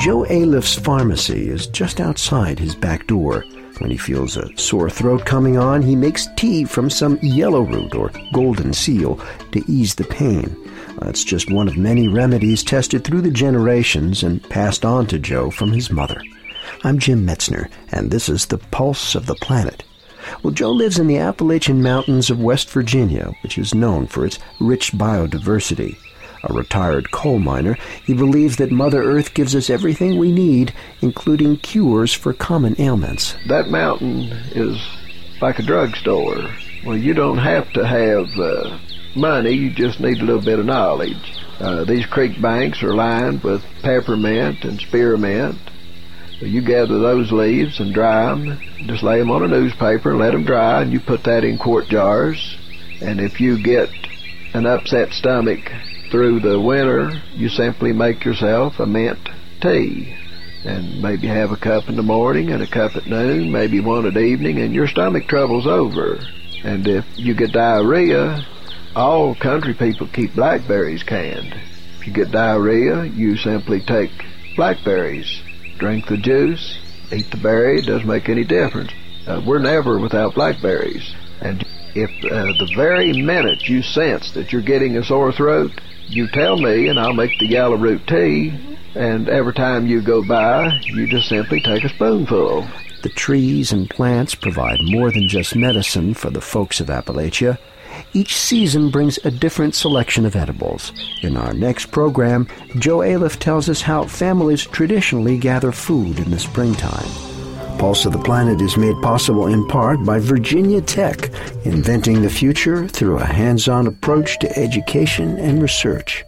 Joe Aliff's pharmacy is just outside his back door. When he feels a sore throat coming on, he makes tea from some yellow root or golden seal to ease the pain. That's just one of many remedies tested through the generations and passed on to Joe from his mother. I'm Jim Metzner, and this is the Pulse of the Planet. Well, Joe lives in the Appalachian Mountains of West Virginia, which is known for its rich biodiversity a retired coal miner, he believes that Mother Earth gives us everything we need, including cures for common ailments. That mountain is like a drugstore. Well, you don't have to have uh, money, you just need a little bit of knowledge. Uh, these creek banks are lined with peppermint and spearmint. You gather those leaves and dry them. Just lay them on a newspaper and let them dry, and you put that in quart jars. And if you get an upset stomach, through the winter, you simply make yourself a mint tea. And maybe have a cup in the morning and a cup at noon, maybe one at evening, and your stomach trouble's over. And if you get diarrhea, all country people keep blackberries canned. If you get diarrhea, you simply take blackberries, drink the juice, eat the berry, it doesn't make any difference. Uh, we're never without blackberries. And if uh, the very minute you sense that you're getting a sore throat, you tell me and I'll make the yellow root tea, and every time you go by, you just simply take a spoonful. The trees and plants provide more than just medicine for the folks of Appalachia. Each season brings a different selection of edibles. In our next program, Joe Aliff tells us how families traditionally gather food in the springtime. Pulse of the Planet is made possible in part by Virginia Tech, inventing the future through a hands on approach to education and research.